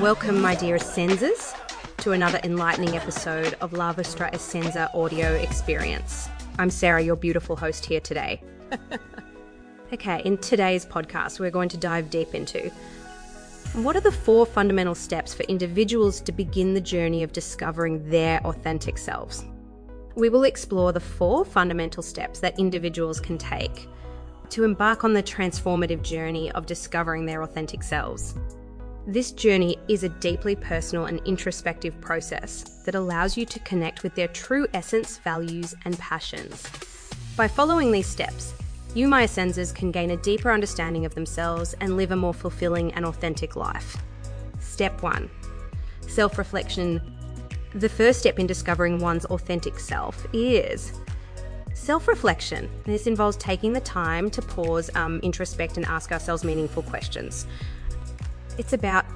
Welcome, my dearest Essenzas, to another enlightening episode of La Vostra Essenza audio experience. I'm Sarah, your beautiful host here today. okay, in today's podcast, we're going to dive deep into what are the four fundamental steps for individuals to begin the journey of discovering their authentic selves? We will explore the four fundamental steps that individuals can take to embark on the transformative journey of discovering their authentic selves. This journey is a deeply personal and introspective process that allows you to connect with their true essence, values, and passions. By following these steps, you, my Essenzas, can gain a deeper understanding of themselves and live a more fulfilling and authentic life. Step 1 Self reflection. The first step in discovering one's authentic self is self reflection. This involves taking the time to pause, um, introspect, and ask ourselves meaningful questions. It's about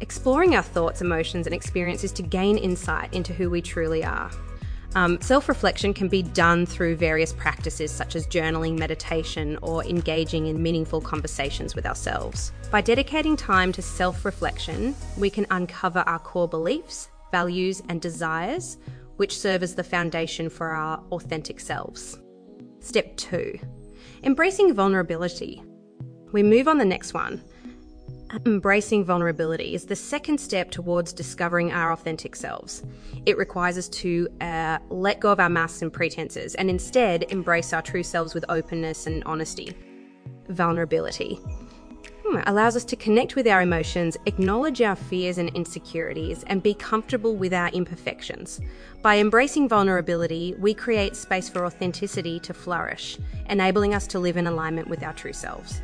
exploring our thoughts, emotions, and experiences to gain insight into who we truly are. Um, Self reflection can be done through various practices such as journaling, meditation, or engaging in meaningful conversations with ourselves. By dedicating time to self reflection, we can uncover our core beliefs, values, and desires, which serve as the foundation for our authentic selves. Step two embracing vulnerability. We move on the next one Embracing vulnerability is the second step towards discovering our authentic selves. It requires us to uh, let go of our masks and pretenses and instead embrace our true selves with openness and honesty. Vulnerability hmm, allows us to connect with our emotions, acknowledge our fears and insecurities, and be comfortable with our imperfections. By embracing vulnerability, we create space for authenticity to flourish, enabling us to live in alignment with our true selves.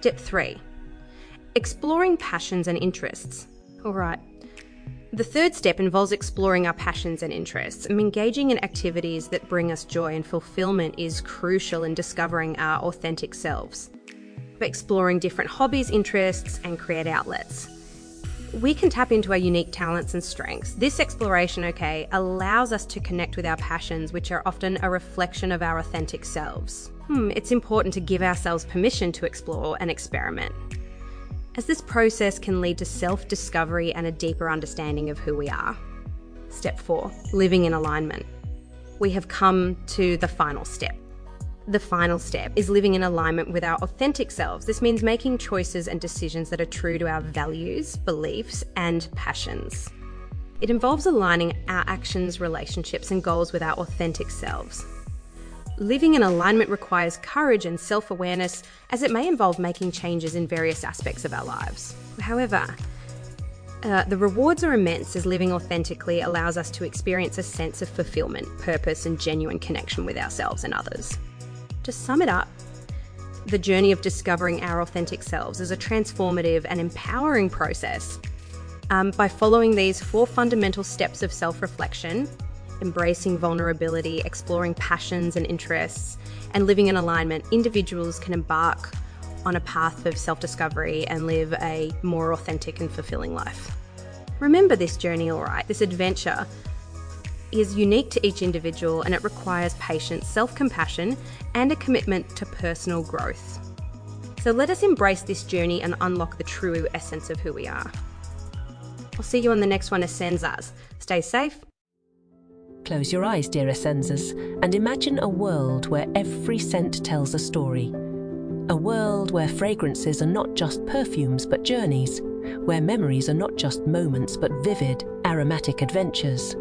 Step 3 Exploring passions and interests. All right. The third step involves exploring our passions and interests. Engaging in activities that bring us joy and fulfillment is crucial in discovering our authentic selves. By exploring different hobbies, interests, and create outlets. We can tap into our unique talents and strengths. This exploration, okay, allows us to connect with our passions, which are often a reflection of our authentic selves. Hmm, it's important to give ourselves permission to explore and experiment as this process can lead to self discovery and a deeper understanding of who we are. Step 4 Living in alignment. We have come to the final step. The final step is living in alignment with our authentic selves. This means making choices and decisions that are true to our values, beliefs, and passions. It involves aligning our actions, relationships, and goals with our authentic selves. Living in alignment requires courage and self awareness, as it may involve making changes in various aspects of our lives. However, uh, the rewards are immense as living authentically allows us to experience a sense of fulfillment, purpose, and genuine connection with ourselves and others. To sum it up, the journey of discovering our authentic selves is a transformative and empowering process. Um, by following these four fundamental steps of self reflection, embracing vulnerability, exploring passions and interests, and living in alignment, individuals can embark on a path of self discovery and live a more authentic and fulfilling life. Remember this journey, all right? This adventure is unique to each individual and it requires patience, self compassion, and a commitment to personal growth. So let us embrace this journey and unlock the true essence of who we are. I'll see you on the next one, Essenzas. Stay safe Close your eyes, dear Essenzas, and imagine a world where every scent tells a story. A world where fragrances are not just perfumes but journeys, where memories are not just moments but vivid, aromatic adventures.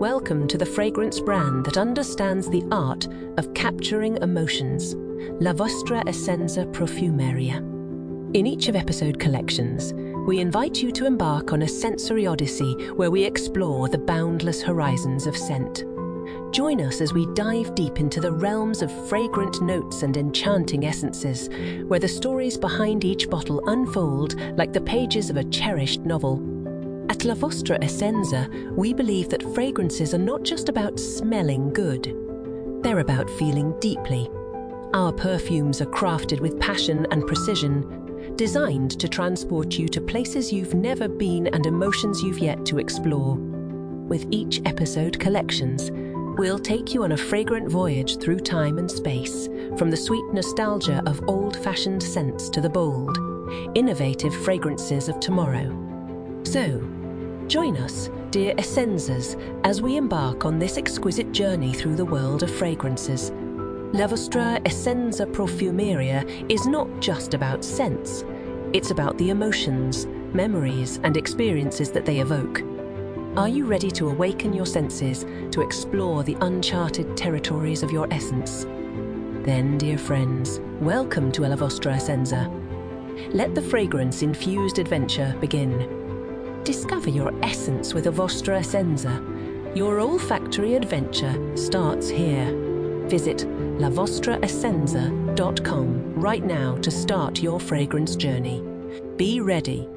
Welcome to the fragrance brand that understands the art of capturing emotions, La Vostra Essenza Profumeria. In each of episode collections, we invite you to embark on a sensory odyssey where we explore the boundless horizons of scent. Join us as we dive deep into the realms of fragrant notes and enchanting essences, where the stories behind each bottle unfold like the pages of a cherished novel. At La Vostra Essenza, we believe that fragrances are not just about smelling good, they're about feeling deeply. Our perfumes are crafted with passion and precision, designed to transport you to places you've never been and emotions you've yet to explore. With each episode collections, we'll take you on a fragrant voyage through time and space, from the sweet nostalgia of old fashioned scents to the bold, innovative fragrances of tomorrow. So, join us, dear Essenzas, as we embark on this exquisite journey through the world of fragrances. La Vostra Essenza Profumeria is not just about scents, it's about the emotions, memories, and experiences that they evoke. Are you ready to awaken your senses to explore the uncharted territories of your essence? Then, dear friends, welcome to La Vostra Essenza. Let the fragrance infused adventure begin. Discover your essence with a Vostra Essenza. Your olfactory adventure starts here. Visit lavostraessenza.com right now to start your fragrance journey. Be ready